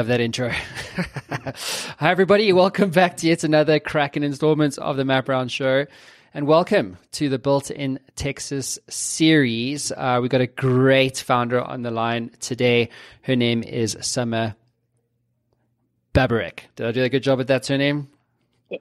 Love that intro. Hi, everybody. Welcome back to yet another cracking installment of the Matt Brown Show. And welcome to the Built in Texas series. Uh, we got a great founder on the line today. Her name is Somer Baburek. Did I do a good job with that surname?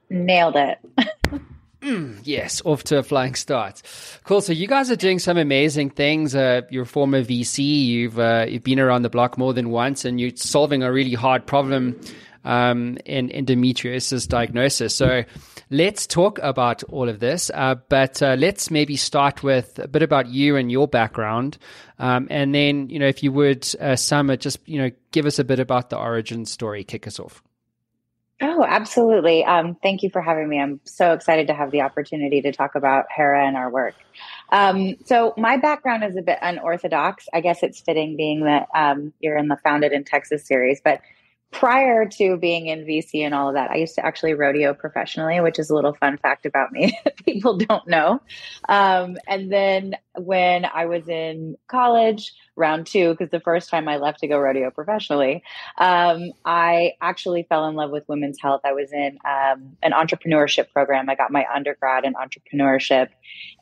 Nailed it. Mm, yes, off to a flying start. Cool. So you guys are doing some amazing things. Uh, you're a former VC. You've uh, you've been around the block more than once, and you're solving a really hard problem um, in endometriosis diagnosis. So let's talk about all of this. Uh, but uh, let's maybe start with a bit about you and your background, um, and then you know if you would, uh, Somer, just you know give us a bit about the origin story. Kick us off. Oh, absolutely. Um, thank you for having me. I'm so excited to have the opportunity to talk about Hera and our work. Um, so, my background is a bit unorthodox. I guess it's fitting being that um, you're in the Founded in Texas series, but prior to being in VC and all of that, I used to actually rodeo professionally, which is a little fun fact about me people don't know. Um, and then when I was in college, round two, because the first time I left to go rodeo professionally, um, I actually fell in love with women's health. I was in um, an entrepreneurship program. I got my undergrad in entrepreneurship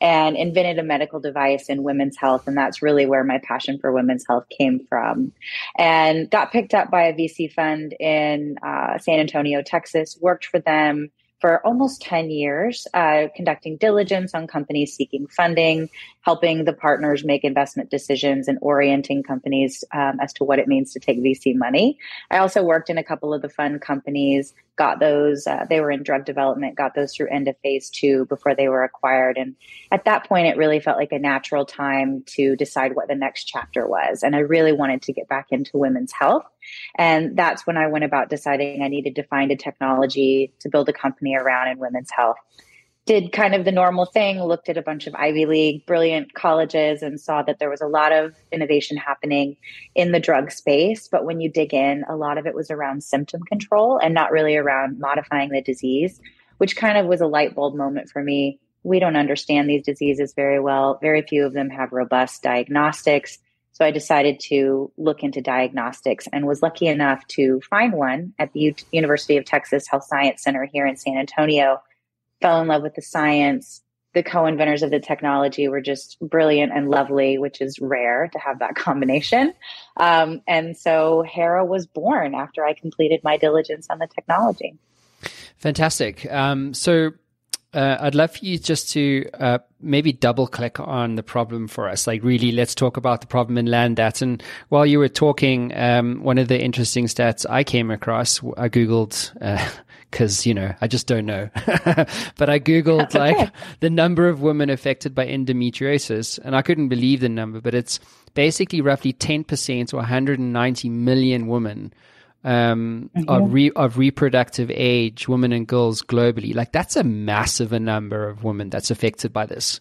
and invented a medical device in women's health. And that's really where my passion for women's health came from. And got picked up by a VC fund in uh, San Antonio, Texas, worked for them for almost 10 years, uh, conducting diligence on companies seeking funding, helping the partners make investment decisions, and orienting companies um, as to what it means to take VC money. I also worked in a couple of the fund companies, got those, uh, they were in drug development, got those through end of phase two before they were acquired. And at that point, it really felt like a natural time to decide what the next chapter was. And I really wanted to get back into women's health. And that's when I went about deciding I needed to find a technology to build a company around in women's health. Did kind of the normal thing, looked at a bunch of Ivy League brilliant colleges and saw that there was a lot of innovation happening in the drug space. But when you dig in, a lot of it was around symptom control and not really around modifying the disease, which kind of was a light bulb moment for me. We don't understand these diseases very well. Very few of them have robust diagnostics so I decided to look into diagnostics and was lucky enough to find one at the U- University of Texas Health Science Center here in San Antonio. Fell in love with the science. The co inventors of the technology were just brilliant and lovely, which is rare to have that combination. Um, and so Hera was born after I completed my diligence on the technology. Fantastic. Um, so uh, I'd love for you just to uh, maybe double click on the problem for us. Like, really, let's talk about the problem in land that. And while you were talking, um, one of the interesting stats I came across, I Googled, because, uh, you know, I just don't know. but I Googled, okay. like, the number of women affected by endometriosis, and I couldn't believe the number, but it's basically roughly 10% or 190 million women um, mm-hmm. of re- of reproductive age, women and girls globally. Like that's a massive number of women that's affected by this.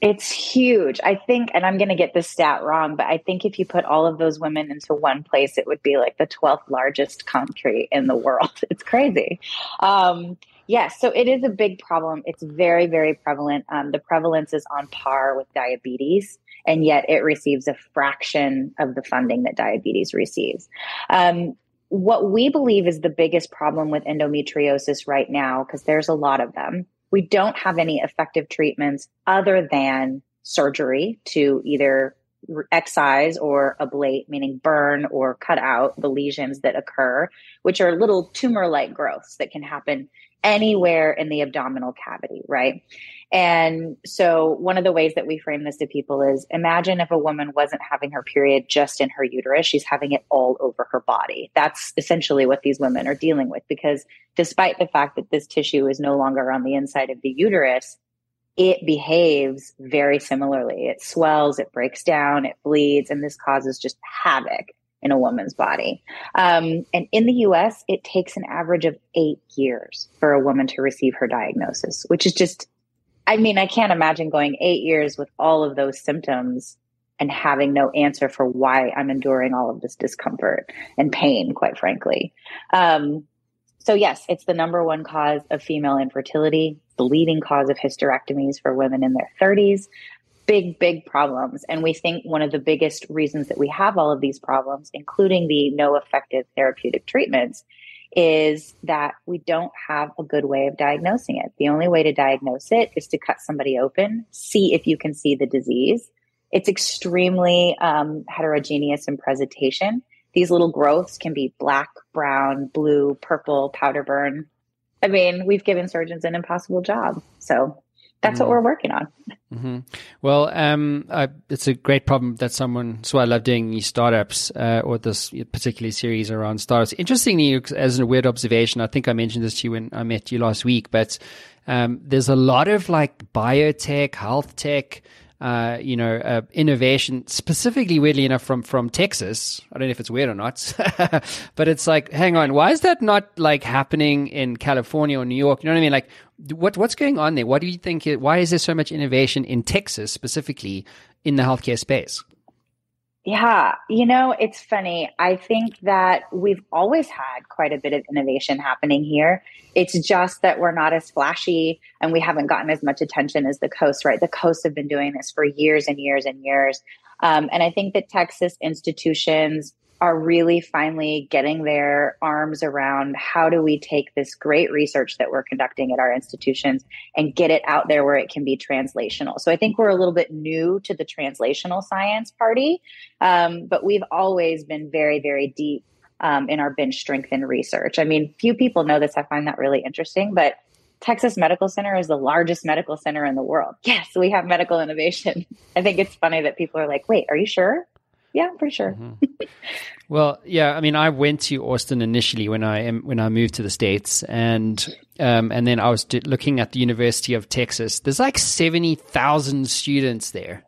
It's huge. I think, and I'm going to get this stat wrong, but I think if you put all of those women into one place, it would be like the 12th largest country in the world. It's crazy. Um, yes, so it is a big problem. It's very, very prevalent. Um, the prevalence is on par with diabetes and yet it receives a fraction of the funding that diabetes receives. Um, what we believe is the biggest problem with endometriosis right now, because there's a lot of them, we don't have any effective treatments other than surgery to either excise or ablate, meaning burn or cut out the lesions that occur, which are little tumor like growths that can happen anywhere in the abdominal cavity, right? And so, one of the ways that we frame this to people is imagine if a woman wasn't having her period just in her uterus, she's having it all over her body. That's essentially what these women are dealing with because despite the fact that this tissue is no longer on the inside of the uterus, it behaves very similarly. It swells, it breaks down, it bleeds, and this causes just havoc in a woman's body. Um, and in the US, it takes an average of eight years for a woman to receive her diagnosis, which is just I mean, I can't imagine going eight years with all of those symptoms and having no answer for why I'm enduring all of this discomfort and pain, quite frankly. Um, so, yes, it's the number one cause of female infertility, the leading cause of hysterectomies for women in their 30s. big, big problems. And we think one of the biggest reasons that we have all of these problems, including the no effective therapeutic treatments, is that we don't have a good way of diagnosing it. The only way to diagnose it is to cut somebody open, see if you can see the disease. It's extremely um, heterogeneous in presentation. These little growths can be black, brown, blue, purple, powder burn. I mean, we've given surgeons an impossible job. So that's mm. what we're working on. Mm-hmm. Well, um, uh, it's a great problem that someone. So I love doing these startups uh, or this particular series around startups. Interestingly, as a weird observation, I think I mentioned this to you when I met you last week, but um, there's a lot of like biotech, health tech uh, you know, uh, innovation, specifically weirdly enough from from Texas. I don't know if it's weird or not, but it's like, hang on, why is that not like happening in California or New York? You know what I mean? Like, what what's going on there? What do you think? Why is there so much innovation in Texas specifically in the healthcare space? Yeah, you know, it's funny. I think that we've always had quite a bit of innovation happening here. It's just that we're not as flashy and we haven't gotten as much attention as the coast, right? The coasts have been doing this for years and years and years. Um, and I think that Texas institutions are really finally getting their arms around how do we take this great research that we're conducting at our institutions and get it out there where it can be translational. So I think we're a little bit new to the translational science party, um, but we've always been very, very deep um, in our bench strength and research. I mean, few people know this. I find that really interesting, but Texas Medical Center is the largest medical center in the world. Yes, we have medical innovation. I think it's funny that people are like, wait, are you sure? Yeah, I'm pretty sure. Mm-hmm. well, yeah. I mean, I went to Austin initially when I when I moved to the states, and um, and then I was looking at the University of Texas. There's like seventy thousand students there.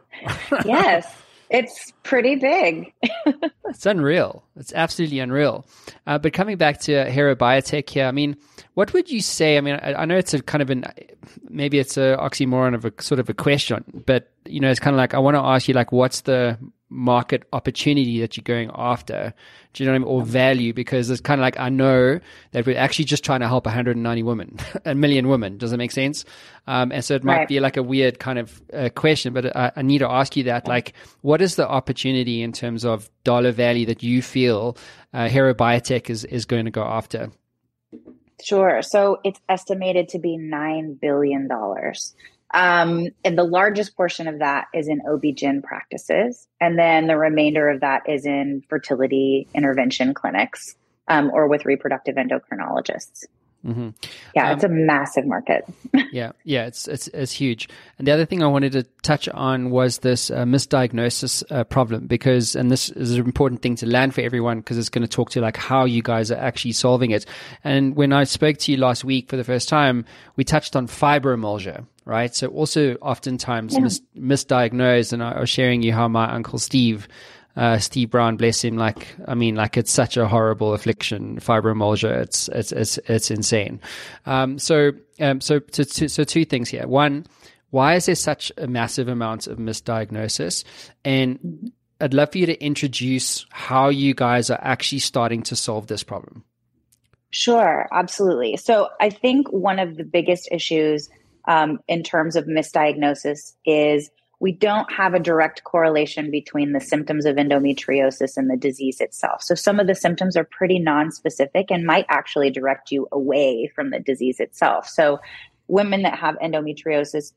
yes, it's pretty big. it's unreal. It's absolutely unreal. Uh, but coming back to Hera Biotech here, I mean, what would you say? I mean, I, I know it's a kind of an maybe it's a oxymoron of a sort of a question, but you know, it's kind of like I want to ask you, like, what's the market opportunity that you're going after. Do you know what I mean? Or value because it's kind of like I know that we're actually just trying to help 190 women, a million women. Does that make sense? Um, and so it might right. be like a weird kind of uh, question, but I, I, need to ask you that. Like, what is the opportunity in terms of dollar value that you feel uh, Hera Biotech is, is going to go after? Sure. So it's estimated to be $9 billion. Um, and the largest portion of that is in OB-GYN practices. And then the remainder of that is in fertility intervention clinics um, or with reproductive endocrinologists. Mm-hmm. Yeah, um, it's a massive market. yeah, yeah, it's it's it's huge. And the other thing I wanted to touch on was this uh, misdiagnosis uh, problem because, and this is an important thing to land for everyone because it's going to talk to like how you guys are actually solving it. And when I spoke to you last week for the first time, we touched on fibromyalgia, right? So also oftentimes yeah. mis- misdiagnosed. And I was sharing you how my uncle Steve uh, Steve Brown, bless him. Like, I mean, like it's such a horrible affliction, fibromyalgia. It's it's it's it's insane. Um, so um, so so, so two things here. One, why is there such a massive amount of misdiagnosis? And I'd love for you to introduce how you guys are actually starting to solve this problem. Sure, absolutely. So I think one of the biggest issues um, in terms of misdiagnosis is we don't have a direct correlation between the symptoms of endometriosis and the disease itself. So some of the symptoms are pretty non-specific and might actually direct you away from the disease itself. So women that have endometriosis,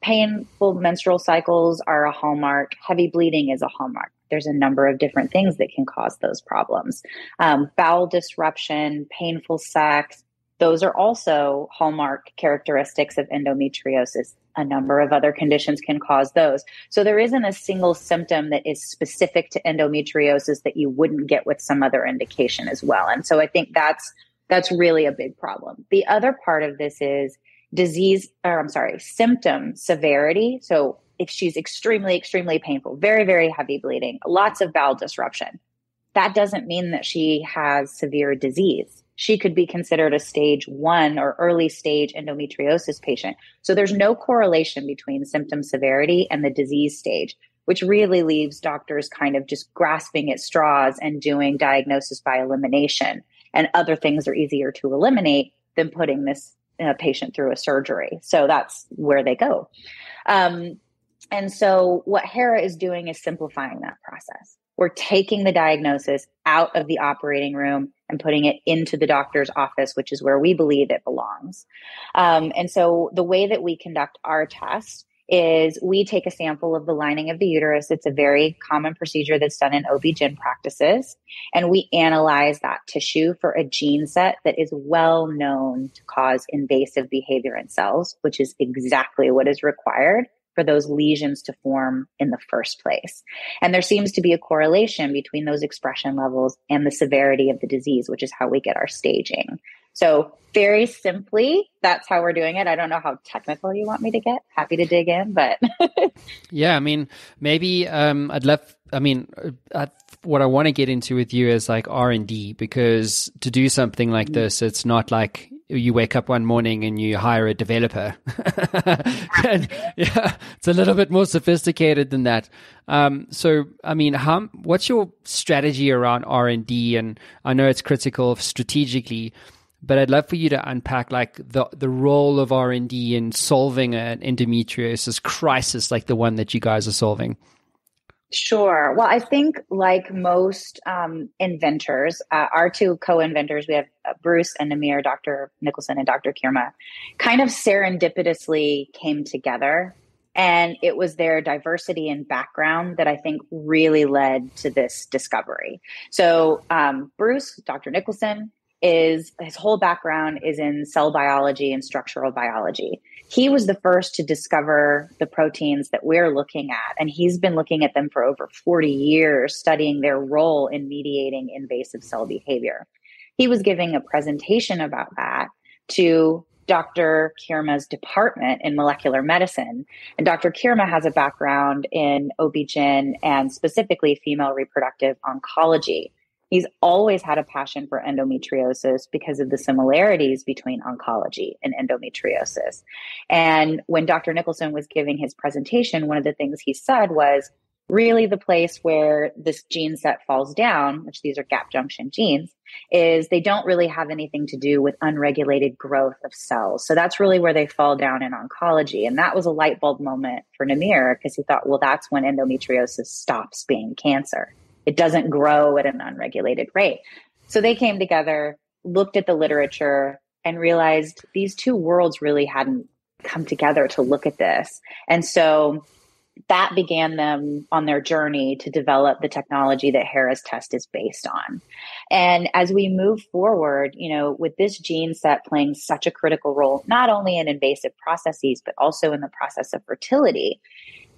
painful menstrual cycles are a hallmark. Heavy bleeding is a hallmark. There's a number of different things that can cause those problems. Um, bowel disruption, painful sex, those are also hallmark characteristics of endometriosis. A number of other conditions can cause those. So there isn't a single symptom that is specific to endometriosis that you wouldn't get with some other indication as well. And so I think that's that's really a big problem. The other part of this is disease or I'm sorry, symptom severity. So if she's extremely extremely painful, very very heavy bleeding, lots of bowel disruption, that doesn't mean that she has severe disease she could be considered a stage one or early stage endometriosis patient. So there's no correlation between symptom severity and the disease stage, which really leaves doctors kind of just grasping at straws and doing diagnosis by elimination. And other things are easier to eliminate than putting this uh, patient through a surgery. So that's where they go. Um, and so what Hera is doing is simplifying that process. We're taking the diagnosis out of the operating room and putting it into the doctor's office, which is where we believe it belongs. Um, and so the way that we conduct our test is we take a sample of the lining of the uterus. It's a very common procedure that's done in OB-GYN practices. And we analyze that tissue for a gene set that is well known to cause invasive behavior in cells, which is exactly what is required for those lesions to form in the first place. And there seems to be a correlation between those expression levels and the severity of the disease, which is how we get our staging. So, very simply, that's how we're doing it. I don't know how technical you want me to get. Happy to dig in, but yeah, I mean, maybe um, I'd love. I mean, uh, what I want to get into with you is like R and D because to do something like mm. this, it's not like you wake up one morning and you hire a developer. and, yeah, it's a little bit more sophisticated than that. Um, so, I mean, how, what's your strategy around R and D? And I know it's critical strategically, but I'd love for you to unpack like the the role of R and D in solving an endometriosis crisis like the one that you guys are solving. Sure. Well, I think like most um, inventors, uh, our two co-inventors, we have uh, Bruce and Nameer, Dr. Nicholson and Dr. Kirma, kind of serendipitously came together. And it was their diversity and background that I think really led to this discovery. So, um, Bruce, Dr. Nicholson, is his whole background is in cell biology and structural biology. He was the first to discover the proteins that we're looking at, and he's been looking at them for over 40 years, studying their role in mediating invasive cell behavior. He was giving a presentation about that to Dr. Kirma's department in molecular medicine. And Dr. Kirma has a background in OB-GYN and specifically female reproductive oncology. He's always had a passion for endometriosis because of the similarities between oncology and endometriosis. And when Dr. Nicholson was giving his presentation, one of the things he said was really the place where this gene set falls down, which these are gap junction genes, is they don't really have anything to do with unregulated growth of cells. So that's really where they fall down in oncology. And that was a light bulb moment for Nameer because he thought, well, that's when endometriosis stops being cancer. It doesn't grow at an unregulated rate. So they came together, looked at the literature, and realized these two worlds really hadn't come together to look at this. And so that began them on their journey to develop the technology that Hera's test is based on. And as we move forward, you know, with this gene set playing such a critical role, not only in invasive processes, but also in the process of fertility,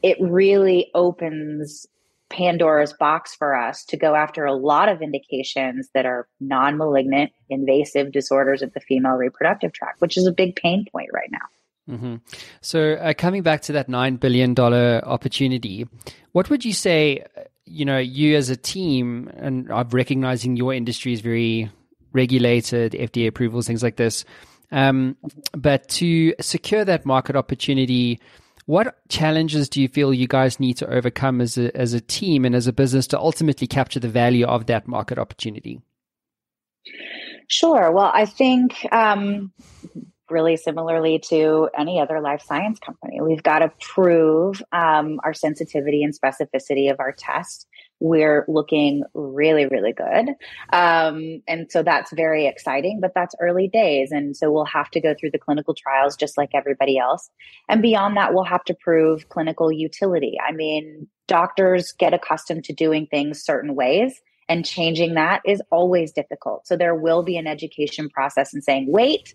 it really opens Pandora's box for us to go after a lot of indications that are non malignant, invasive disorders of the female reproductive tract, which is a big pain point right now. Mm-hmm. So, uh, coming back to that $9 billion opportunity, what would you say, you know, you as a team, and I'm recognizing your industry is very regulated, FDA approvals, things like this, um, but to secure that market opportunity, what challenges do you feel you guys need to overcome as a, as a team and as a business to ultimately capture the value of that market opportunity? Sure. Well, I think um, really similarly to any other life science company, we've got to prove um, our sensitivity and specificity of our test we're looking really, really good. Um, and so that's very exciting, but that's early days. And so we'll have to go through the clinical trials just like everybody else. And beyond that, we'll have to prove clinical utility. I mean, doctors get accustomed to doing things certain ways. And changing that is always difficult. So there will be an education process and saying, wait,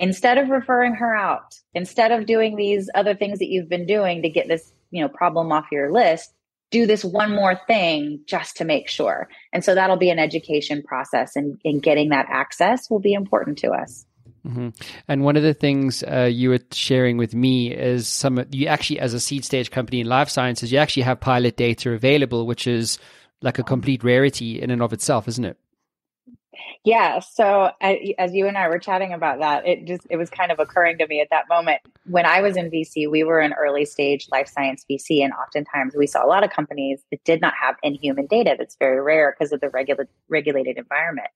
instead of referring her out, instead of doing these other things that you've been doing to get this, you know, problem off your list, do this one more thing just to make sure. And so that'll be an education process, and, and getting that access will be important to us. Mm-hmm. And one of the things uh, you were sharing with me is some you actually, as a seed stage company in life sciences, you actually have pilot data available, which is like a complete rarity in and of itself, isn't it? Yeah. So as you and I were chatting about that, it just it was kind of occurring to me at that moment. When I was in VC, we were an early stage life science VC, and oftentimes we saw a lot of companies that did not have in human data. That's very rare because of the regula- regulated environment.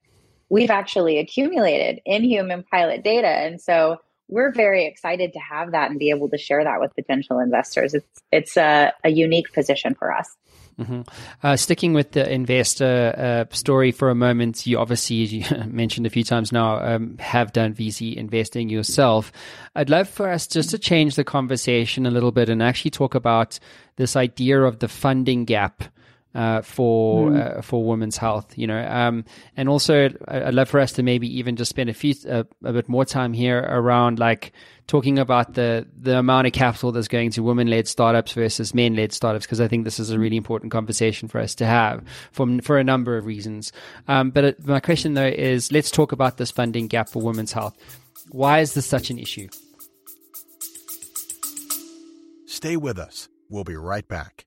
We've actually accumulated in human pilot data, and so we're very excited to have that and be able to share that with potential investors. It's it's a, a unique position for us. Mm-hmm. Uh, sticking with the investor uh, story for a moment, you obviously, as you mentioned a few times now, um, have done VC investing yourself. I'd love for us just to change the conversation a little bit and actually talk about this idea of the funding gap uh, for mm. uh, for women's health. You know, um, and also I'd love for us to maybe even just spend a few uh, a bit more time here around like talking about the the amount of capital that's going to women led startups versus men led startups because I think this is a really important conversation for us to have for for a number of reasons. Um, but uh, my question though is, let's talk about this funding gap for women's health. Why is this such an issue? Stay with us. We'll be right back.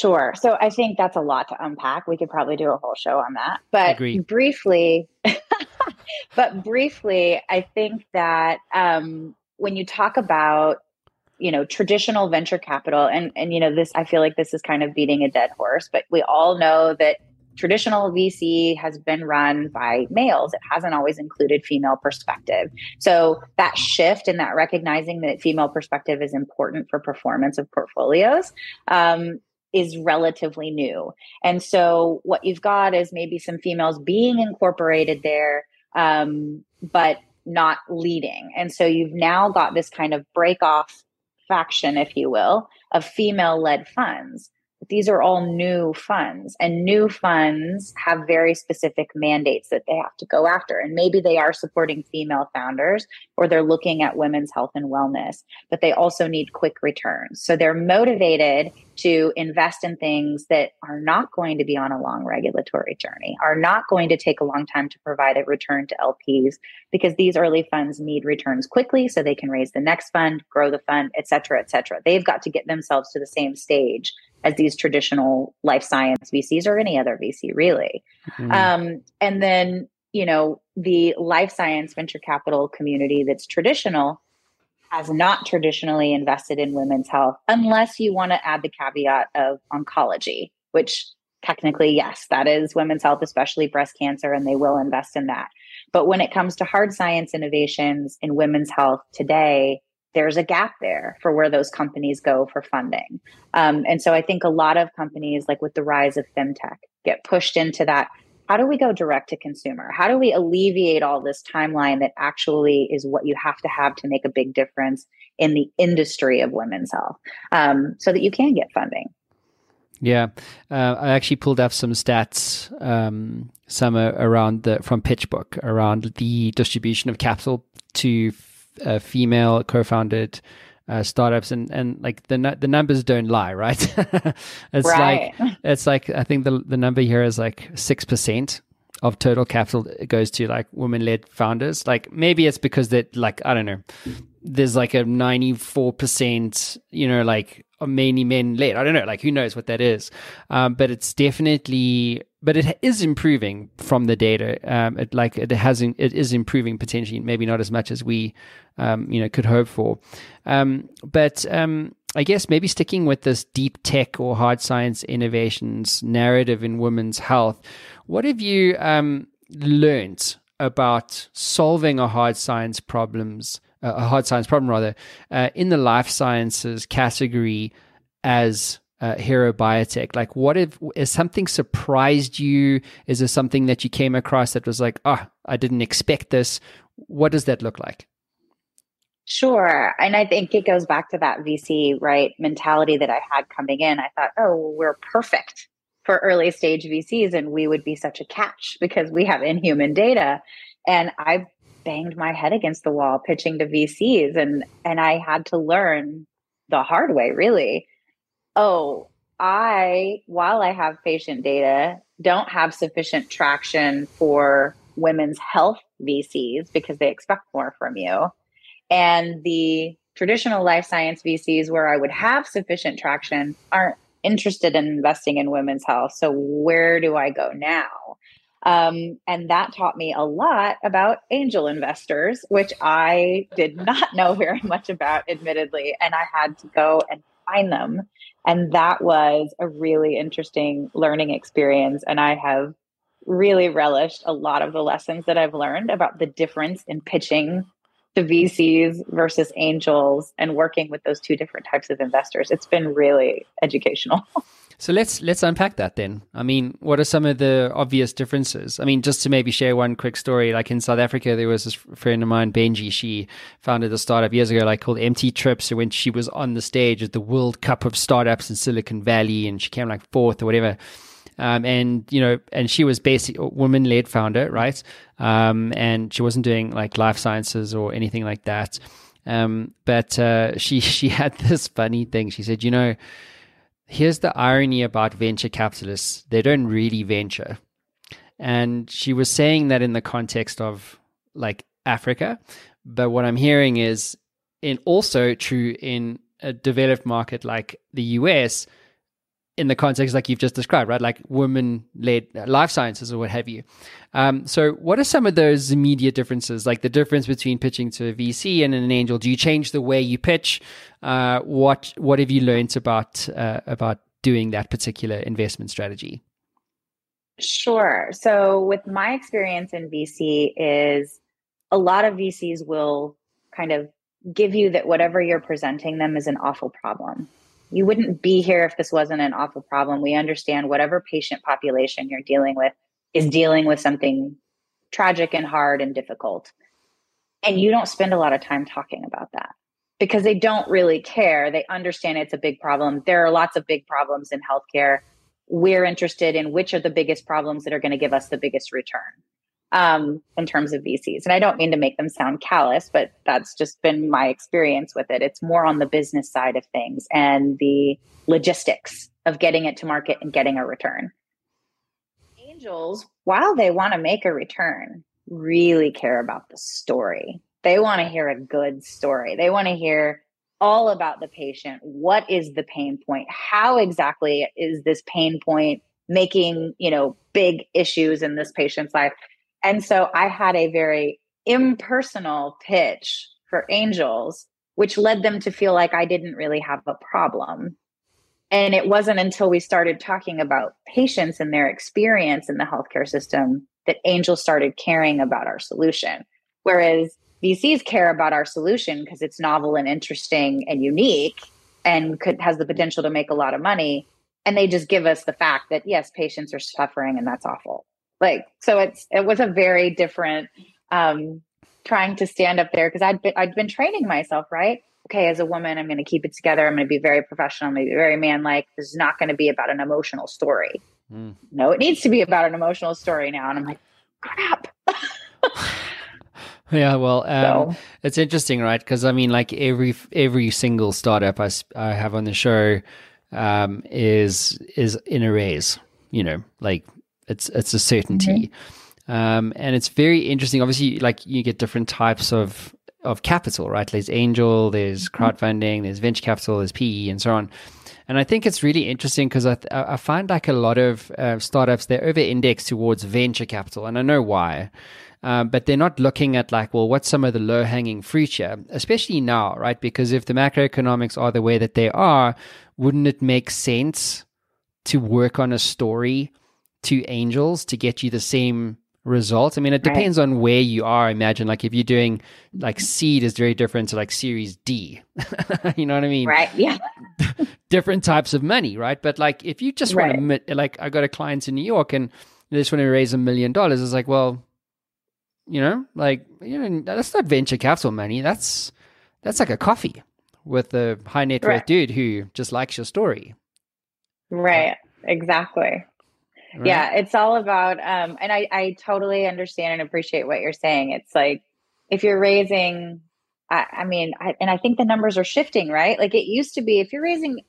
Sure. So I think that's a lot to unpack. We could probably do a whole show on that. But Agreed. briefly, but briefly, I think that um, when you talk about you know traditional venture capital and and you know this i feel like this is kind of beating a dead horse but we all know that traditional vc has been run by males it hasn't always included female perspective so that shift and that recognizing that female perspective is important for performance of portfolios um, is relatively new. And so what you've got is maybe some females being incorporated there, um, but not leading. And so you've now got this kind of break off faction, if you will, of female led funds But these are all new funds and new funds have very specific mandates that they have to go after and maybe they are supporting female founders or they're looking at women's health and wellness but they also need quick returns so they're motivated to invest in things that are not going to be on a long regulatory journey are not going to take a long time to provide a return to lps because these early funds need returns quickly so they can raise the next fund grow the fund et cetera et cetera they've got to get themselves to the same stage as these traditional life science VCs or any other VC, really. Mm-hmm. Um, and then, you know, the life science venture capital community that's traditional has not traditionally invested in women's health unless you want to add the caveat of oncology, which technically, yes, that is women's health, especially breast cancer, and they will invest in that. But when it comes to hard science innovations in women's health today, there's a gap there for where those companies go for funding. Um, and so I think a lot of companies, like with the rise of femtech, get pushed into that. How do we go direct to consumer? How do we alleviate all this timeline that actually is what you have to have to make a big difference in the industry of women's health um, so that you can get funding? Yeah, uh, I actually pulled up some stats, um, some uh, around the from PitchBook around the distribution of capital to uh, female co-founded uh, startups and and like the the numbers don't lie right it's right. like it's like i think the the number here is like 6% of total capital goes to like women led founders like maybe it's because that like i don't know there's like a 94% you know like mainly men led i don't know like who knows what that is um, but it's definitely but it is improving from the data. Um, it like it has it is improving potentially, maybe not as much as we um, you know could hope for. Um, but um, I guess maybe sticking with this deep tech or hard science innovations narrative in women's health, what have you um, learned about solving a hard science problems, a hard science problem rather, uh, in the life sciences category as uh, Hera Biotech? Like, what if is something surprised you? Is there something that you came across that was like, oh, I didn't expect this? what does that look like? Sure. And I think it goes back to that VC, right, mentality that I had coming in. I thought, oh, we're perfect for early stage VCs and we would be such a catch because we have inhuman data. And I banged my head against the wall pitching to VCs and and I had to learn the hard way, really. Oh, I, while I have patient data, don't have sufficient traction for women's health VCs because they expect more from you. And the traditional life science VCs, where I would have sufficient traction, aren't interested in investing in women's health. So, where do I go now? Um, and that taught me a lot about angel investors, which I did not know very much about, admittedly. And I had to go and find them. And that was a really interesting learning experience. And I have really relished a lot of the lessons that I've learned about the difference in pitching the VCs versus angels and working with those two different types of investors. It's been really educational. So let's let's unpack that then. I mean, what are some of the obvious differences? I mean, just to maybe share one quick story. Like in South Africa, there was this friend of mine, Benji. She founded a startup years ago, like called Empty Trips. So when she was on the stage at the World Cup of Startups in Silicon Valley, and she came like fourth or whatever. Um, and you know, and she was basically a woman-led founder, right? Um, and she wasn't doing like life sciences or anything like that. Um, but uh, she she had this funny thing. She said, you know here's the irony about venture capitalists they don't really venture. And she was saying that in the context of like Africa. But what I'm hearing is in also true in a developed market like the US, in the context like you've just described, right? Like women led life sciences or what have you. Um, so, what are some of those immediate differences? Like the difference between pitching to a VC and an angel? Do you change the way you pitch? Uh, what What have you learned about uh, about doing that particular investment strategy? Sure. So, with my experience in VC, is a lot of VCs will kind of give you that whatever you're presenting them is an awful problem you wouldn't be here if this wasn't an awful problem. We understand whatever patient population you're dealing with is dealing with something tragic and hard and difficult. And you don't spend a lot of time talking about that because they don't really care. They understand it's a big problem. There are lots of big problems in healthcare. We're interested in which are the biggest problems that are going to give us the biggest return um, in terms of VCs. And I don't mean to make them sound callous, but that's just been my experience with it. It's more on the business side of things and the logistics of getting it to market and getting a return. Angels, while they want to make a return, really care about the story. They want to hear a good story. They want to hear all about the patient. What is the pain point? How exactly is this pain point making, you know, big issues in this patient's life? And so I had a very impersonal pitch for angels, which led them to feel like I didn't really have a problem. And it wasn't until we started talking about patients and their experience in the healthcare system that angels started caring about our solution. Whereas VCs care about our solution because it's novel and interesting and unique and could has the potential to make a lot of money. And they just give us the fact that yes, patients are suffering and that's awful. Like, so it's, it was a very different, um, trying to stand up there because I'd been, I'd been training myself, right? Okay, as a woman, I'm going to keep it together. I'm going to be very professional. I'm going to be very man like. This is not going to be about an emotional story. Mm. No, it needs to be about an emotional story now. And I'm like, crap. Yeah, well, um, so. it's interesting, right? Because I mean, like every every single startup I, I have on the show um, is is in a raise. You know, like it's it's a certainty. Mm-hmm. Um, and it's very interesting. Obviously, like you get different types of of capital, right? There's angel, there's mm-hmm. crowdfunding, there's venture capital, there's PE, and so on. And I think it's really interesting because I, I find like a lot of uh, startups they're over indexed towards venture capital, and I know why. Um, but they're not looking at like, well, what's some of the low hanging fruit here, especially now, right? Because if the macroeconomics are the way that they are, wouldn't it make sense to work on a story to angels to get you the same result. I mean, it depends right. on where you are. Imagine like if you're doing like mm-hmm. seed is very different to like series D. you know what I mean? Right. Yeah. different types of money, right? But like if you just right. want to, like I got a client in New York and they just want to raise a million dollars, it's like, well, you know, like you know, that's not venture capital money. That's that's like a coffee with a high net worth right. dude who just likes your story. Right. Exactly. Right. Yeah, it's all about um and I I totally understand and appreciate what you're saying. It's like if you're raising I, I mean, I, and I think the numbers are shifting, right? Like it used to be if you're raising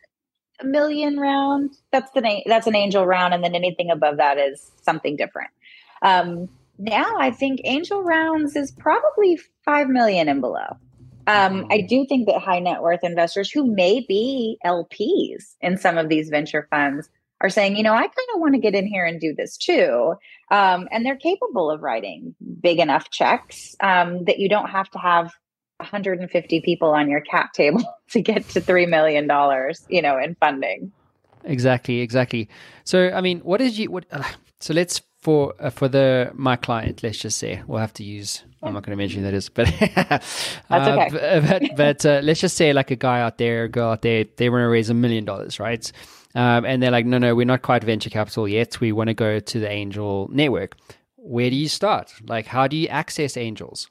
a million round, that's the that's an angel round and then anything above that is something different. Um now I think angel rounds is probably 5 million and below. Um, I do think that high net worth investors who may be LPs in some of these venture funds are saying, you know, I kind of want to get in here and do this too. Um, and they're capable of writing big enough checks um, that you don't have to have 150 people on your cap table to get to $3 million, you know, in funding. Exactly, exactly. So, I mean, what is you, what, uh, so let's, for, uh, for the, my client, let's just say, we'll have to use, I'm not going to mention who that is, but, that's okay. Uh, but, but uh, let's just say like a guy out there, a girl out there, they want to raise a million dollars, right? Um, and they're like, no, no, we're not quite venture capital yet. We want to go to the angel network. Where do you start? Like, how do you access angels?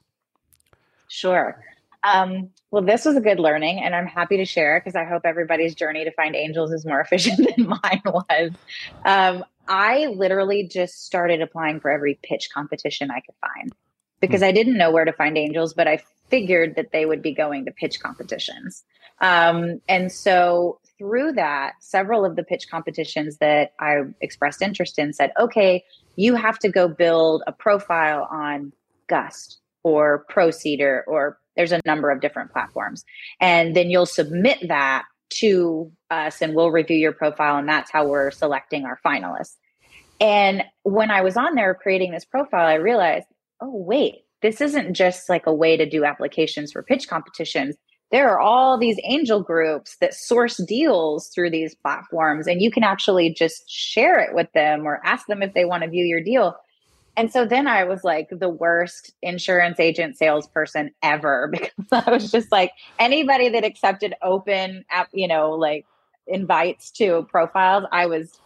Sure. Um, well, this was a good learning, and I'm happy to share because I hope everybody's journey to find angels is more efficient than mine was. Um, I literally just started applying for every pitch competition I could find because hmm. I didn't know where to find angels, but I figured that they would be going to pitch competitions. Um, and so through that, several of the pitch competitions that I expressed interest in said, okay, you have to go build a profile on Gust or Proseeder, or there's a number of different platforms. And then you'll submit that to us and we'll review your profile. And that's how we're selecting our finalists. And when I was on there creating this profile, I realized, oh, wait, this isn't just like a way to do applications for pitch competitions there are all these angel groups that source deals through these platforms and you can actually just share it with them or ask them if they want to view your deal. And so then i was like the worst insurance agent salesperson ever because i was just like anybody that accepted open app you know like invites to profiles i was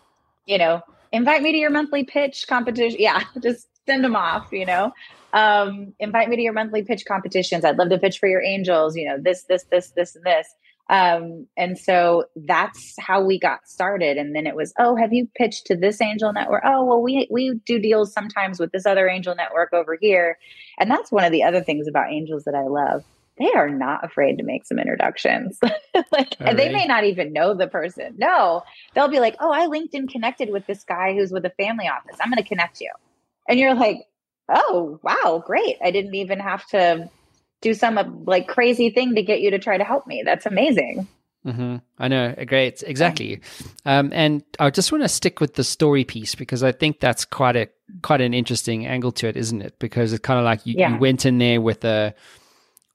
you know invite me to your monthly pitch competition. Yeah just send them off you know um, invite me to your monthly pitch competitions. I'd love to pitch for your angels, you know, this, this, this, this, and this. Um, and so that's how we got started. And then it was, oh, have you pitched to this angel network? Oh, well, we we do deals sometimes with this other angel network over here. And that's one of the other things about angels that I love. They are not afraid to make some introductions. like and they may not even know the person. No, they'll be like, oh, I LinkedIn connected with this guy who's with a family office. I'm going to connect you. And you're like, oh wow great i didn't even have to do some uh, like crazy thing to get you to try to help me that's amazing mm-hmm. I know, great, exactly. Um, and I just want to stick with the story piece because I think that's quite a quite an interesting angle to it, isn't it? Because it's kind of like you, yeah. you went in there with a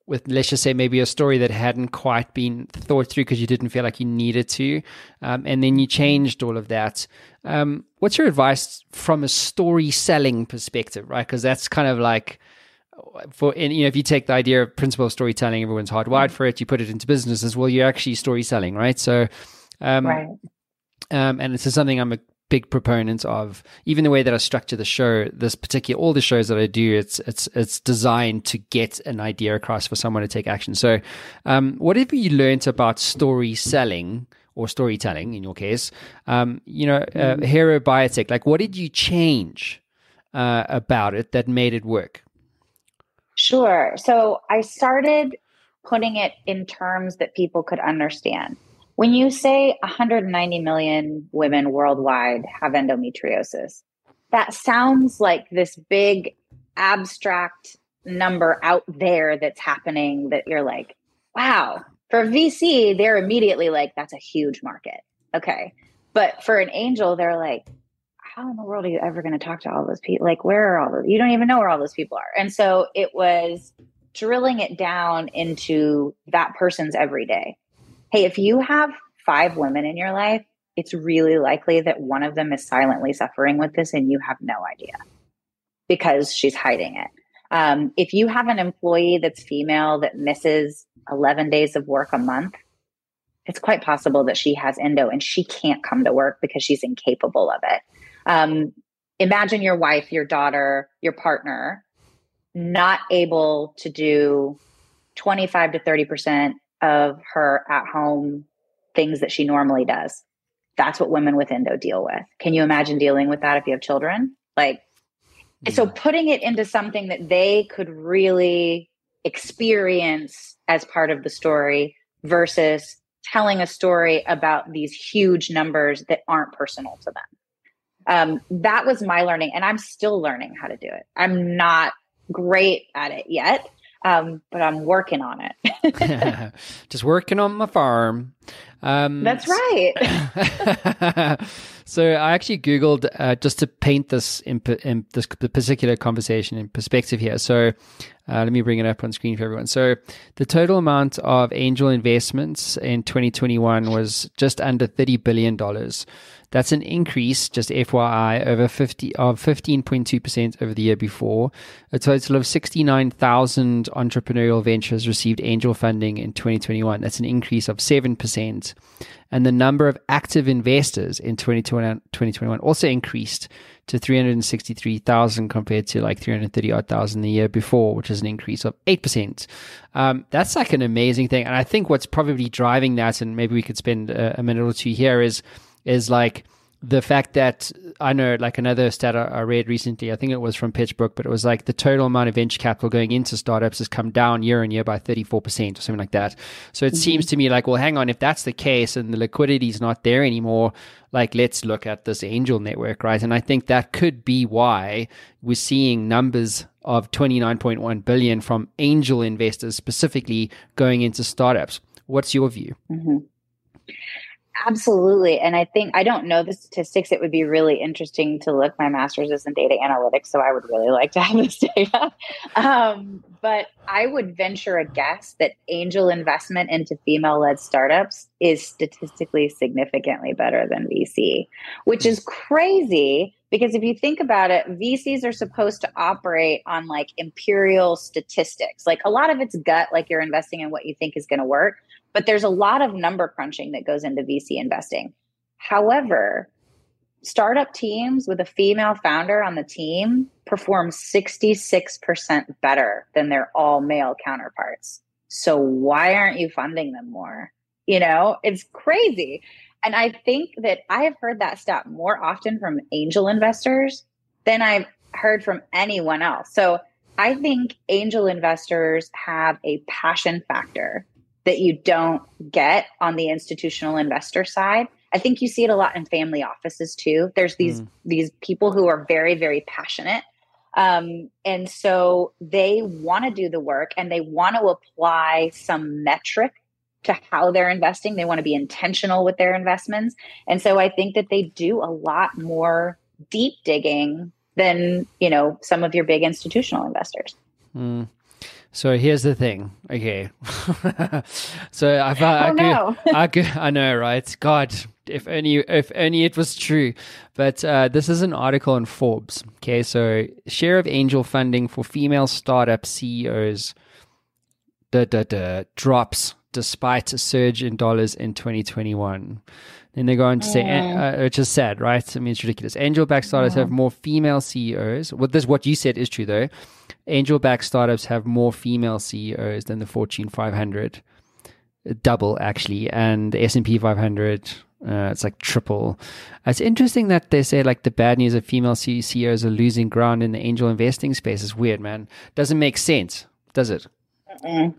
with let's just say maybe a story that hadn't quite been thought through because you didn't feel like you needed to, um, and then you changed all of that. Um, what's your advice from a story selling perspective, right? Because that's kind of like for you know if you take the idea of principle storytelling, everyone's hardwired for it. You put it into business as well. You're actually story selling, right? So, um, right. Um, and this is something I'm a big proponent of even the way that I structure the show. This particular all the shows that I do, it's it's it's designed to get an idea across for someone to take action. So, um, what have you learned about story selling? Or storytelling, in your case, um, you know, uh, mm. Hera Biotech. Like, what did you change uh, about it that made it work? Sure. So I started putting it in terms that people could understand. When you say 190 million women worldwide have endometriosis, that sounds like this big abstract number out there that's happening that you're like, wow. For VC, they're immediately like, that's a huge market. Okay. But for an angel, they're like, how in the world are you ever going to talk to all those people? Like, where are all those? You don't even know where all those people are. And so it was drilling it down into that person's everyday hey, if you have five women in your life, it's really likely that one of them is silently suffering with this and you have no idea because she's hiding it. Um, if you have an employee that's female that misses 11 days of work a month, it's quite possible that she has endo and she can't come to work because she's incapable of it. Um, imagine your wife, your daughter, your partner not able to do 25 to 30% of her at home things that she normally does. That's what women with endo deal with. Can you imagine dealing with that if you have children? Like, yeah. so putting it into something that they could really experience as part of the story versus telling a story about these huge numbers that aren't personal to them. Um, that was my learning, and I'm still learning how to do it. I'm not great at it yet, um, but I'm working on it. Just working on my farm. Um, That's right. so I actually googled uh, just to paint this in, in, this particular conversation in perspective here. So uh, let me bring it up on screen for everyone. So the total amount of angel investments in 2021 was just under 30 billion dollars. That's an increase, just FYI, over 50 of 15.2% over the year before. A total of 69,000 entrepreneurial ventures received angel funding in 2021. That's an increase of 7%. And the number of active investors in 2021 also increased to 363,000 compared to like 330 odd thousand the year before, which is an increase of 8%. Um, that's like an amazing thing. And I think what's probably driving that, and maybe we could spend a, a minute or two here, is is like the fact that I know, like another stat I read recently, I think it was from PitchBook, but it was like the total amount of venture capital going into startups has come down year on year by 34% or something like that. So it mm-hmm. seems to me like, well, hang on, if that's the case and the liquidity is not there anymore, like let's look at this angel network, right? And I think that could be why we're seeing numbers of 29.1 billion from angel investors specifically going into startups. What's your view? Mm-hmm. Absolutely. And I think I don't know the statistics. It would be really interesting to look. My master's is in data analytics, so I would really like to have this data. Um, but I would venture a guess that angel investment into female led startups is statistically significantly better than VC, which is crazy because if you think about it, VCs are supposed to operate on like empirical statistics. Like a lot of it's gut, like you're investing in what you think is going to work but there's a lot of number crunching that goes into VC investing. However, startup teams with a female founder on the team perform 66% better than their all male counterparts. So why aren't you funding them more? You know, it's crazy. And I think that I have heard that stat more often from angel investors than I've heard from anyone else. So I think angel investors have a passion factor that you don't get on the institutional investor side. I think you see it a lot in family offices too. There's these mm. these people who are very very passionate um, and so they want to do the work and they want to apply some metric to how they're investing. They want to be intentional with their investments. And so I think that they do a lot more deep digging than, you know, some of your big institutional investors. Mm. So here's the thing. Okay. so I thought oh, I, no. could, I could, I know, right? God, if only, if only it was true. But uh, this is an article in Forbes. Okay. So share of angel funding for female startup CEOs da, da, da, drops despite a surge in dollars in 2021. Then they go on to say, uh, which is sad, right? I mean, it's ridiculous. Angel backed startups have more female CEOs. Well, this what you said is true, though. Angel backed startups have more female CEOs than the Fortune 500, double actually, and the S and P 500. Uh, it's like triple. It's interesting that they say like the bad news of female CEOs are losing ground in the angel investing space is weird, man. Doesn't make sense, does it? Mm-mm.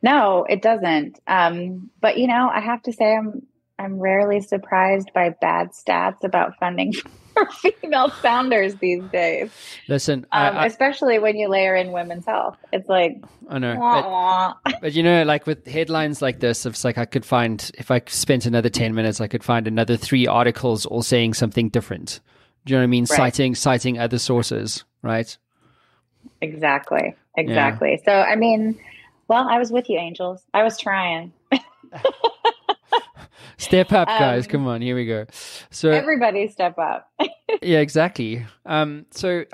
No, it doesn't. Um, but you know, I have to say, I'm I'm rarely surprised by bad stats about funding for female founders these days. Listen, um, I, I, especially when you layer in women's health, it's like I know, wah, but, but, you know, like with headlines like this, it's like I could find if I spent another ten minutes, I could find another three articles all saying something different. Do you know what I mean? Right. Citing citing other sources, right? Exactly, exactly. Yeah. So I mean, well, I was with you, angels. I was trying. Step up, guys. Um, Come on, here we go. So everybody step up. yeah, exactly. Um, so,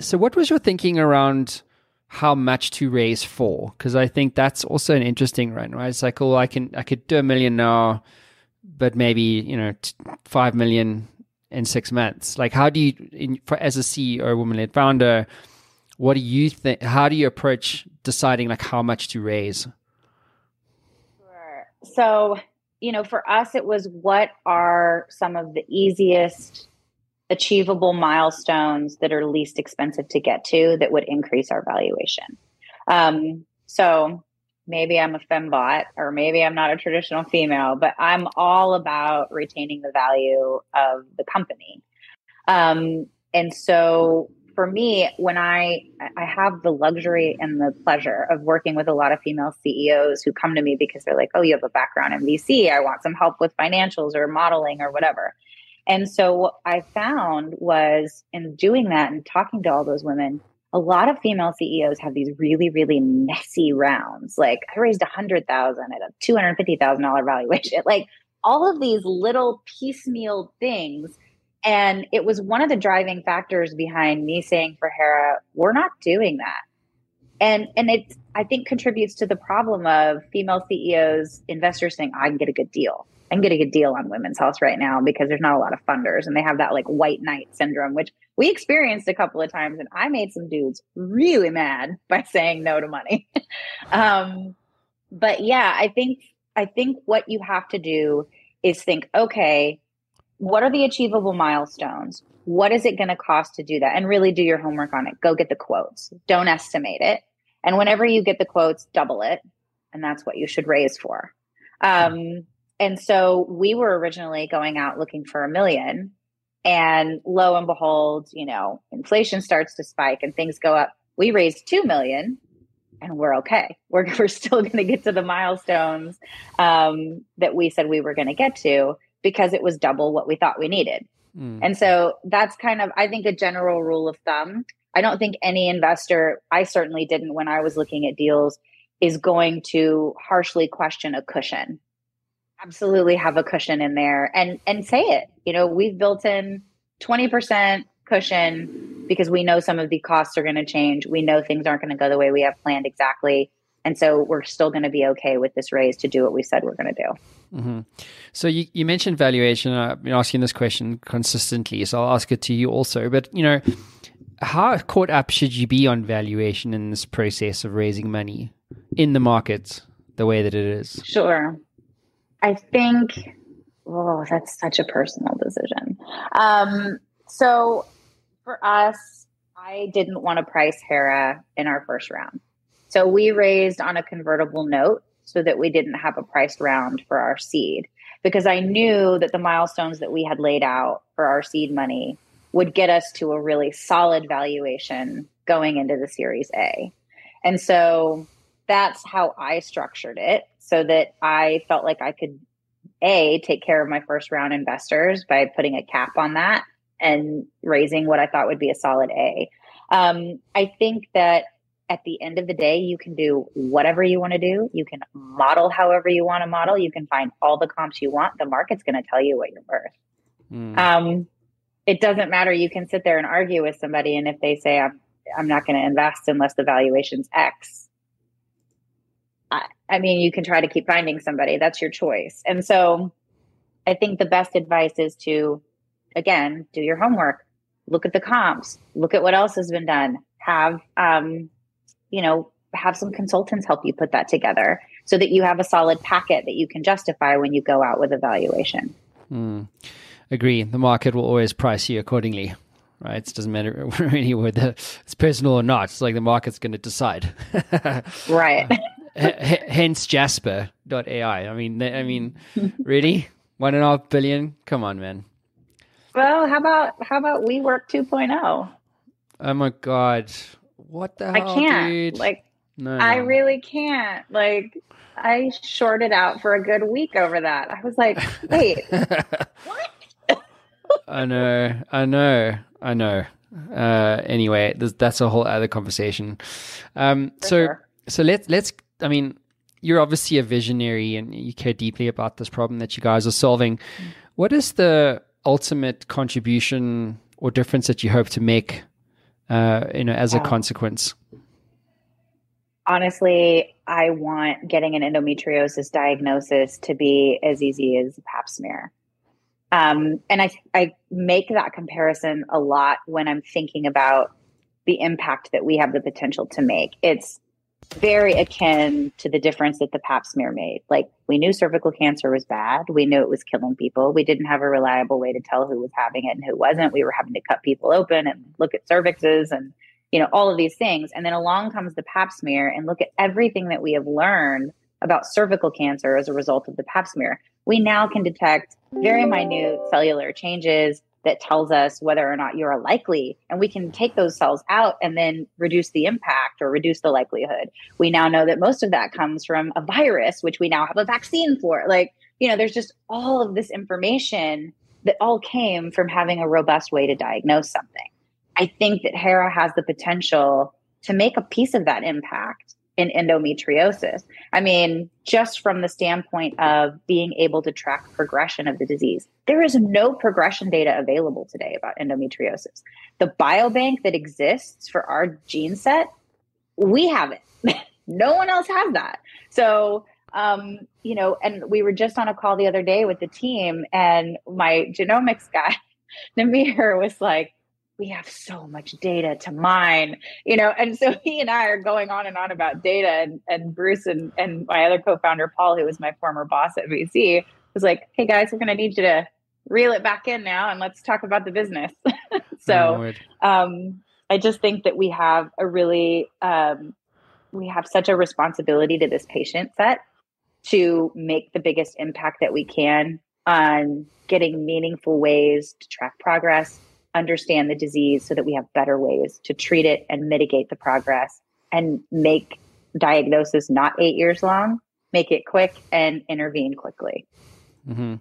so what was your thinking around how much to raise for? Because I think that's also an interesting one, right? It's like, oh, I can, I could do a million now, but maybe you know, t- five million in six months. Like, how do you, in, for, as a CEO, woman-led founder? what do you think? How do you approach deciding like how much to raise? Sure. So, you know, for us, it was what are some of the easiest achievable milestones that are least expensive to get to that would increase our valuation. Um, so maybe I'm a fembot or maybe I'm not a traditional female, but I'm all about retaining the value of the company. Um, and so for me, when I I have the luxury and the pleasure of working with a lot of female CEOs who come to me because they're like, "Oh, you have a background in VC. I want some help with financials or modeling or whatever." And so what I found was in doing that and talking to all those women, a lot of female CEOs have these really, really messy rounds. Like I raised a hundred thousand at a two hundred fifty thousand dollar valuation. Like all of these little piecemeal things. And it was one of the driving factors behind me saying for Hera, we're not doing that. And and it I think contributes to the problem of female CEOs, investors saying, I can get a good deal. I can get a good deal on women's health right now because there's not a lot of funders and they have that like white knight syndrome, which we experienced a couple of times. And I made some dudes really mad by saying no to money. um, but yeah, I think, I think what you have to do is think, okay, what are the achievable milestones? What is it going to cost to do that? And really do your homework on it. Go get the quotes. Don't estimate it. And whenever you get the quotes, double it. And that's what you should raise for. Um, and so we were originally going out looking for a million. And lo and behold, you know, inflation starts to spike and things go up. We raised 2 million and we're okay. We're, we're still going to get to the milestones um, that we said we were going to get to because it was double what we thought we needed. Mm. And so that's kind of, I think, a general rule of thumb. I don't think any investor, I certainly didn't when I was looking at deals, is going to harshly question a cushion absolutely have a cushion in there and and say it you know we've built in 20% cushion because we know some of the costs are going to change we know things aren't going to go the way we have planned exactly and so we're still going to be okay with this raise to do what we said we're going to do mm-hmm. so you, you mentioned valuation i've been asking this question consistently so i'll ask it to you also but you know how caught up should you be on valuation in this process of raising money in the market the way that it is sure I think, oh, that's such a personal decision. Um, so for us, I didn't want to price Hera in our first round. So we raised on a convertible note so that we didn't have a priced round for our seed because I knew that the milestones that we had laid out for our seed money would get us to a really solid valuation going into the Series A. And so that's how I structured it so that I felt like I could a take care of my first round investors by putting a cap on that and raising what I thought would be a solid A. Um, I think that at the end of the day, you can do whatever you want to do. You can model however you want to model. You can find all the comps you want. The market's going to tell you what you're worth. Mm. Um, it doesn't matter. You can sit there and argue with somebody, and if they say I'm I'm not going to invest unless the valuation's X, I, I mean, you can try to keep finding somebody. That's your choice. And so I think the best advice is to, again, do your homework, look at the comps, look at what else has been done, have, um, you know, have some consultants help you put that together so that you have a solid packet that you can justify when you go out with a valuation. Mm. Agree. The market will always price you accordingly right? It doesn't matter really whether it's personal or not. It's like the market's going to decide. right. H- hence Jasper.ai. I mean, I mean, really, one and a half billion. Come on, man. Well, how about how about WeWork 2.0? Oh my god, what the hell, I can't. Dude? Like, no. I really can't. Like, I shorted out for a good week over that. I was like, wait, what? I know, I know, I know. Uh, anyway, that's a whole other conversation. Um, so, sure. so let's let's I mean, you're obviously a visionary and you care deeply about this problem that you guys are solving. What is the ultimate contribution or difference that you hope to make, uh, you know, as a consequence? Honestly, I want getting an endometriosis diagnosis to be as easy as a pap smear. Um, and I, I make that comparison a lot when I'm thinking about the impact that we have the potential to make. It's very akin to the difference that the pap smear made. Like we knew cervical cancer was bad. We knew it was killing people. We didn't have a reliable way to tell who was having it and who wasn't. We were having to cut people open and look at cervixes and you know all of these things. And then along comes the pap smear and look at everything that we have learned about cervical cancer as a result of the pap smear. We now can detect very minute cellular changes that tells us whether or not you're likely and we can take those cells out and then reduce the impact or reduce the likelihood. We now know that most of that comes from a virus which we now have a vaccine for. Like you know there's just all of this information that all came from having a robust way to diagnose something. I think that hera has the potential to make a piece of that impact in endometriosis. I mean, just from the standpoint of being able to track progression of the disease, there is no progression data available today about endometriosis. The biobank that exists for our gene set, we have it. no one else has that. So, um, you know, and we were just on a call the other day with the team, and my genomics guy, Nameer, was like, we have so much data to mine, you know. And so he and I are going on and on about data. And, and Bruce and, and my other co founder, Paul, who was my former boss at VC, was like, hey guys, we're going to need you to reel it back in now and let's talk about the business. so um, I just think that we have a really, um, we have such a responsibility to this patient set to make the biggest impact that we can on getting meaningful ways to track progress understand the disease so that we have better ways to treat it and mitigate the progress and make diagnosis not eight years long, make it quick and intervene quickly. Mm-hmm.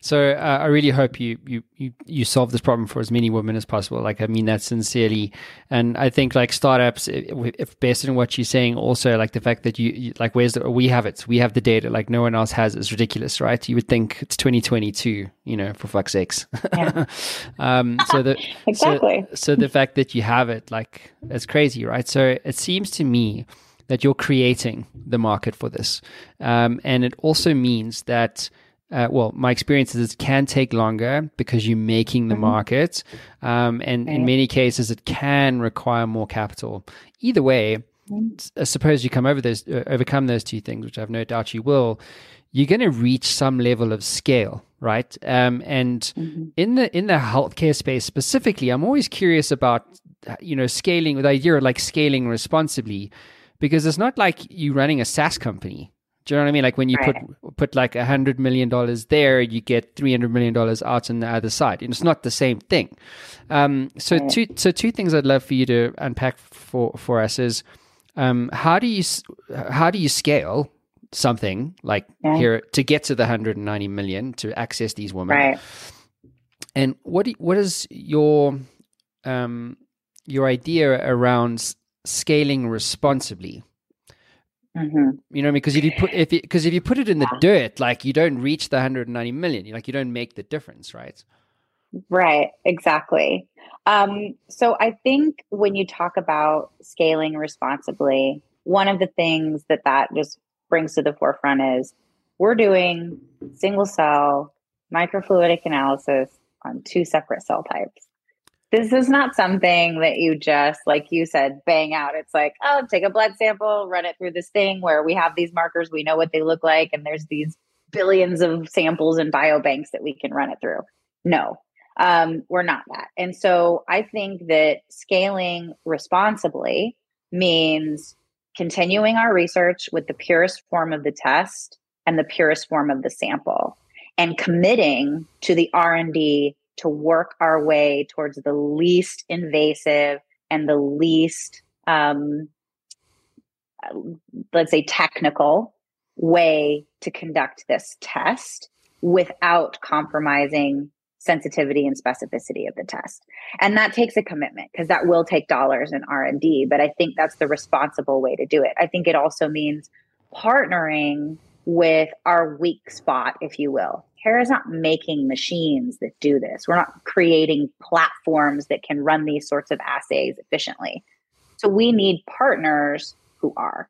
So uh, I really hope you, you you you solve this problem for as many women as possible. Like I mean that sincerely, and I think like startups, if, if based on what you're saying, also like the fact that you, you, like where's the we have it, we have the data, like no one else has, is ridiculous, right? You would think it's 2022, you know, for fuck's sakes. Yeah. um, so the exactly. So, so the fact that you have it, like, it's crazy, right? So it seems to me that you're creating the market for this, um, and it also means that uh, well, my experience is it can take longer because you're making the mm-hmm. market. Um, and right. in many cases, it can require more capital. Either way, mm-hmm. suppose you come over those, uh, overcome those two things, which I have no doubt you will, you're going to reach some level of scale, right? Um, and mm-hmm. in the in the healthcare space specifically, I'm always curious about you know scaling with the idea of like scaling responsibly, because it's not like you're running a SaaS company do you know what I mean? Like when you right. put put like a hundred million dollars there, you get three hundred million dollars out on the other side, and it's not the same thing. Um, so right. two so two things I'd love for you to unpack for for us is um, how do you how do you scale something like yeah. Hera to get to the hundred and ninety million to access these women, right. and what do, what is your um, your idea around scaling responsibly? Mm-hmm. You know, because if you put if because if you put it in the dirt, like you don't reach the 190 million, like you don't make the difference, right? Right, exactly. Um, so I think when you talk about scaling responsibly, one of the things that that just brings to the forefront is we're doing single cell microfluidic analysis on two separate cell types this is not something that you just like you said bang out. It's like oh take a blood sample run it through this thing where we have these markers we know what they look like and there's these billions of samples and biobanks that we can run it through. No um, we're not that. And so i think that scaling responsibly means continuing our research with the purest form of the test and the purest form of the sample and committing to the r&d to work our way towards the least invasive and the least, um, let's say, technical way to conduct this test without compromising sensitivity and specificity of the test. And that takes a commitment because that will take dollars in r&d but i think that's the responsible way to do it. I think it also means partnering with our weak spot if you will is not making machines that do this. We're not creating platforms that can run these sorts of assays efficiently. So we need partners who are.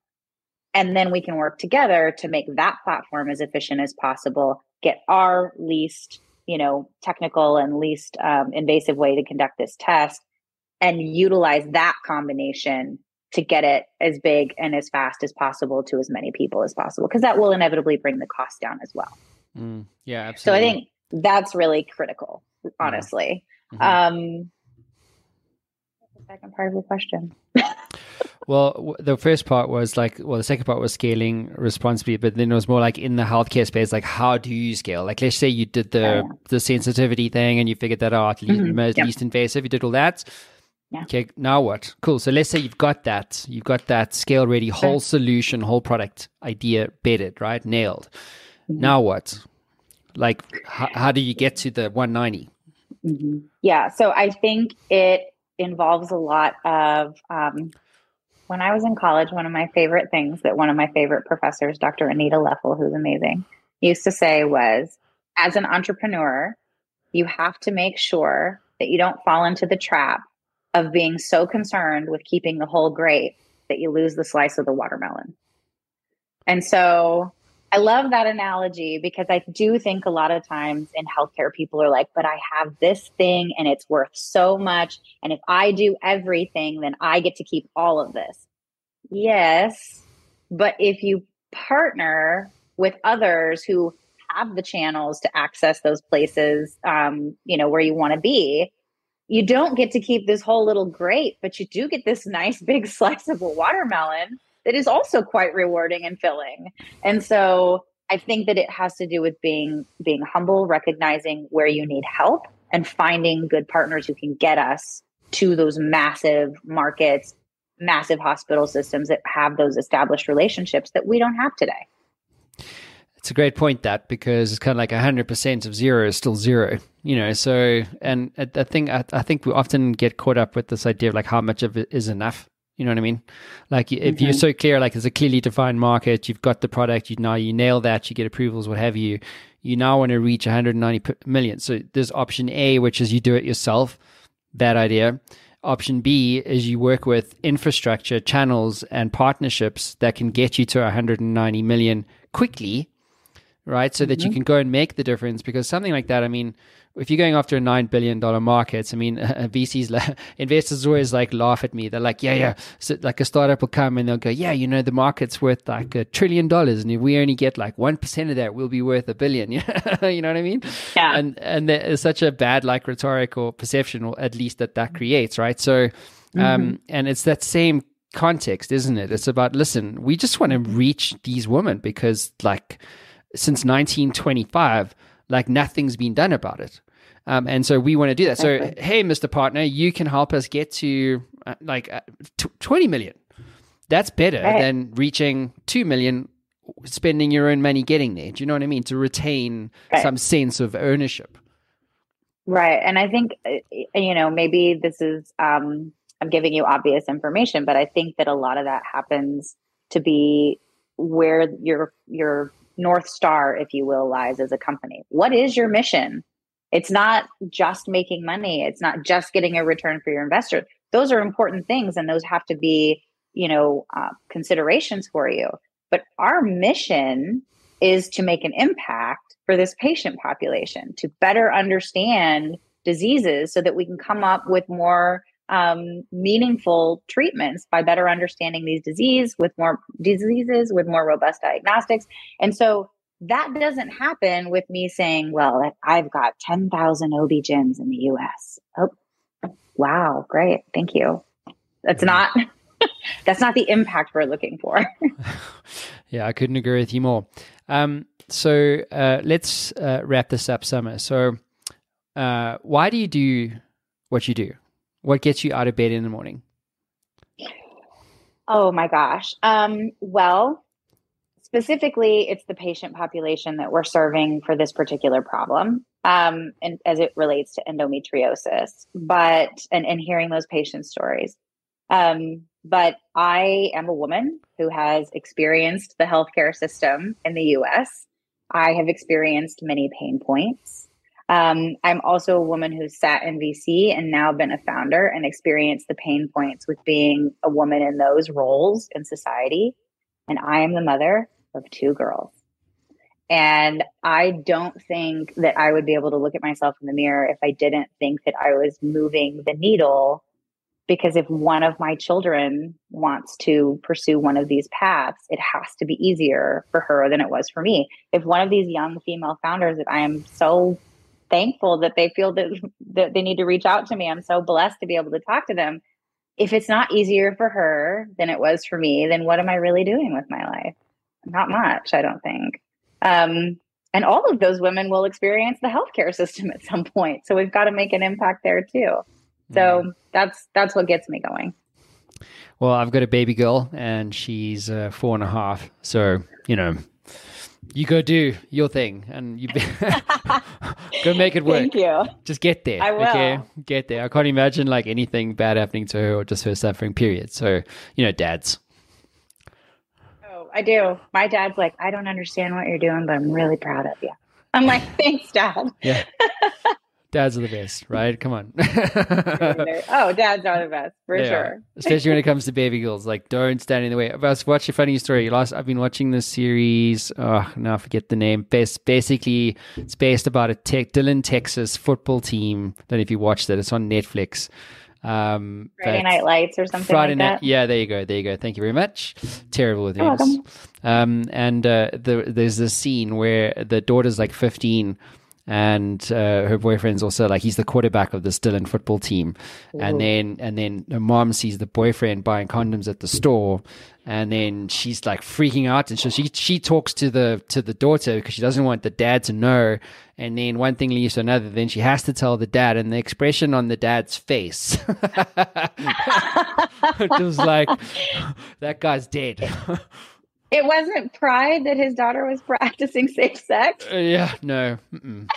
And then we can work together to make that platform as efficient as possible, get our least, you know, technical and least um, invasive way to conduct this test, and utilize that combination to get it as big and as fast as possible to as many people as possible because that will inevitably bring the cost down as well. Mm, yeah, absolutely. So I think that's really critical, honestly. Mm-hmm. Um, the second part of the question. well, the first part was like, well, the second part was scaling responsibly, but then it was more like in the healthcare space, like how do you scale? Like, let's say you did the yeah. the sensitivity thing and you figured that out, mm-hmm. most yep. least invasive, you did all that. Yeah. Okay, now what? Cool. So let's say you've got that, you've got that scale ready, whole solution, whole product idea bedded, right? Nailed. Mm-hmm. Now what? Like, h- how do you get to the 190? Mm-hmm. Yeah. So I think it involves a lot of, um, when I was in college, one of my favorite things that one of my favorite professors, Dr. Anita Leffel, who's amazing, used to say was as an entrepreneur, you have to make sure that you don't fall into the trap of being so concerned with keeping the whole grape that you lose the slice of the watermelon. And so I love that analogy because I do think a lot of times in healthcare, people are like, but I have this thing and it's worth so much. And if I do everything, then I get to keep all of this. Yes. But if you partner with others who have the channels to access those places, um, you know, where you want to be, you don't get to keep this whole little grape, but you do get this nice big slice of a watermelon that is also quite rewarding and filling. And so I think that it has to do with being being humble, recognizing where you need help and finding good partners who can get us to those massive markets, massive hospital systems that have those established relationships that we don't have today. It's a great point that because it's kind of like hundred percent of zero is still zero, you know. So, and I think I, I, think we often get caught up with this idea of like how much of it is enough. You know what I mean? Like if you're mm-hmm. so clear, like there's a clearly defined market, you've got the product, you now you nail that, you get approvals, what have you. You now want to reach 190 million. So there's option A, which is you do it yourself. Bad idea. Option B is you work with infrastructure, channels, and partnerships that can get you to 190 million quickly right? So mm-hmm. that you mm-hmm. can go and make the difference. Because something like that, I mean, if you're going after a nine billion dollar market, I mean, VCs investors always like laugh at me. They're like, yeah, yeah. So like a startup will come and they'll go, yeah, you know, the market's worth like a trillion dollars, and if we only get like one percent of that, we'll be worth a billion. you know what I mean? Yeah. And and there's such a bad like rhetorical perception, or at least that that creates, right? So, um, mm-hmm. and it's that same context, isn't it? It's about listen, we just want to reach these women because like since 1925, like nothing's been done about it. Um, and so we want to do that. So, hey, Mr. Partner, you can help us get to uh, like uh, t- 20 million. That's better right. than reaching 2 million, spending your own money getting there. Do you know what I mean? To retain right. some sense of ownership. Right. And I think, uh, you know, maybe this is, um, I'm giving you obvious information, but I think that a lot of that happens to be where your, your North Star, if you will, lies as a company. What is your mission? It's not just making money. It's not just getting a return for your investor. Those are important things, and those have to be, you know, uh, considerations for you. But our mission is to make an impact for this patient population, to better understand diseases, so that we can come up with more um, meaningful treatments by better understanding these disease with more diseases with more robust diagnostics. And so that doesn't happen with me saying well i've got 10,000 ob gyns in the us oh wow great thank you. That's not that's not the impact we're looking for. Yeah i couldn't agree with you more. Um, so uh, let's uh, wrap this up Somer. So uh, why do you do what you do what gets you out of bed in the morning? Oh my gosh. Um, well, specifically, it's the patient population that we're serving for this particular problem, um, and as it relates to endometriosis. But and, and hearing those patient stories. Um, but I am a woman who has experienced the healthcare system in the U.S. I have experienced many pain points. Um, I'm also a woman who's sat in VC and now been a founder and experienced the pain points with being a woman in those roles in society. And I am the mother of two girls. And I don't think that I would be able to look at myself in the mirror if I didn't think that I was moving the needle because if one of my children wants to pursue one of these paths, it has to be easier for her than it was for me. If one of these young female founders that I am so thankful that they feel that, that they need to reach out to me, I'm so blessed to be able to talk to them. If it's not easier for her than it was for me, then what am I really doing with my life? Not much, I don't think. Um, and all of those women will experience the healthcare system at some point. So we've got to make an impact there too. So that's that's what gets me going. Well, I've got a baby girl and she's uh, four and a half. So you know, you go do your thing and you go make it work. Thank you. Just get there. I will. Okay, get there. I can't imagine like anything bad happening to her or just her suffering. Period. So you know, dads. Oh, I do. My dad's like, I don't understand what you're doing, but I'm really proud of you. I'm like, thanks, dad. Yeah. dads are the best, right? Come on. oh, dads are the best for they sure. Are. Especially when it comes to baby girls. Like, don't stand in the way. But watch a funny story. Last, I've been watching this series. Oh, now I forget the name. Best, basically, it's based about a tech, Dillon, Texas football team. Don't know if you watched it. It's on Netflix. Um, Friday Night Lights or something Friday like night, that. Yeah, there you go. There you go. Thank you very much. Terrible with names. Um, and uh, the, there's this scene where the daughter's like 15 and uh, her boyfriend's also like he's the quarterback of the Dillon football team, Ooh. and then and then her mom sees the boyfriend buying condoms at the store, and then she's like freaking out, and so she she talks to the to the daughter because she doesn't want the dad to know, and then one thing leads to another, then she has to tell the dad, and the expression on the dad's face, it was like that guy's dead. It wasn't pride that his daughter was practicing safe sex. Uh, yeah, no,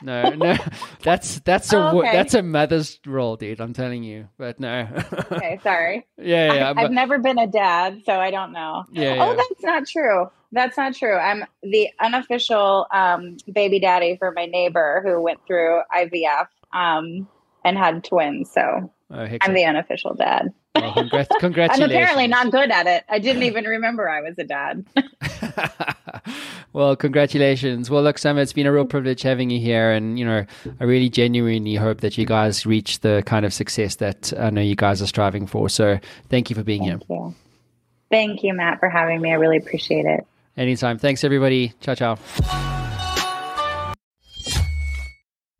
no, no. That's that's a oh, okay. that's a mother's role, dude. I'm telling you, but no. okay, sorry. Yeah, yeah. I, have never been a dad, so I don't know. Yeah. Oh, yeah. that's not true. That's not true. I'm the unofficial um, baby daddy for my neighbor who went through IVF um, and had twins. So oh, I'm the unofficial dad. Well, congrats, congratulations. I'm apparently not good at it. I didn't even remember I was a dad. well, congratulations. Well, look, Somer, it's been a real privilege having you here. And, you know, I really genuinely hope that you guys reach the kind of success that I know you guys are striving for. So thank you for being thank here. You. Thank you, Matt, for having me. I really appreciate it. Anytime. Thanks, everybody. Ciao, ciao.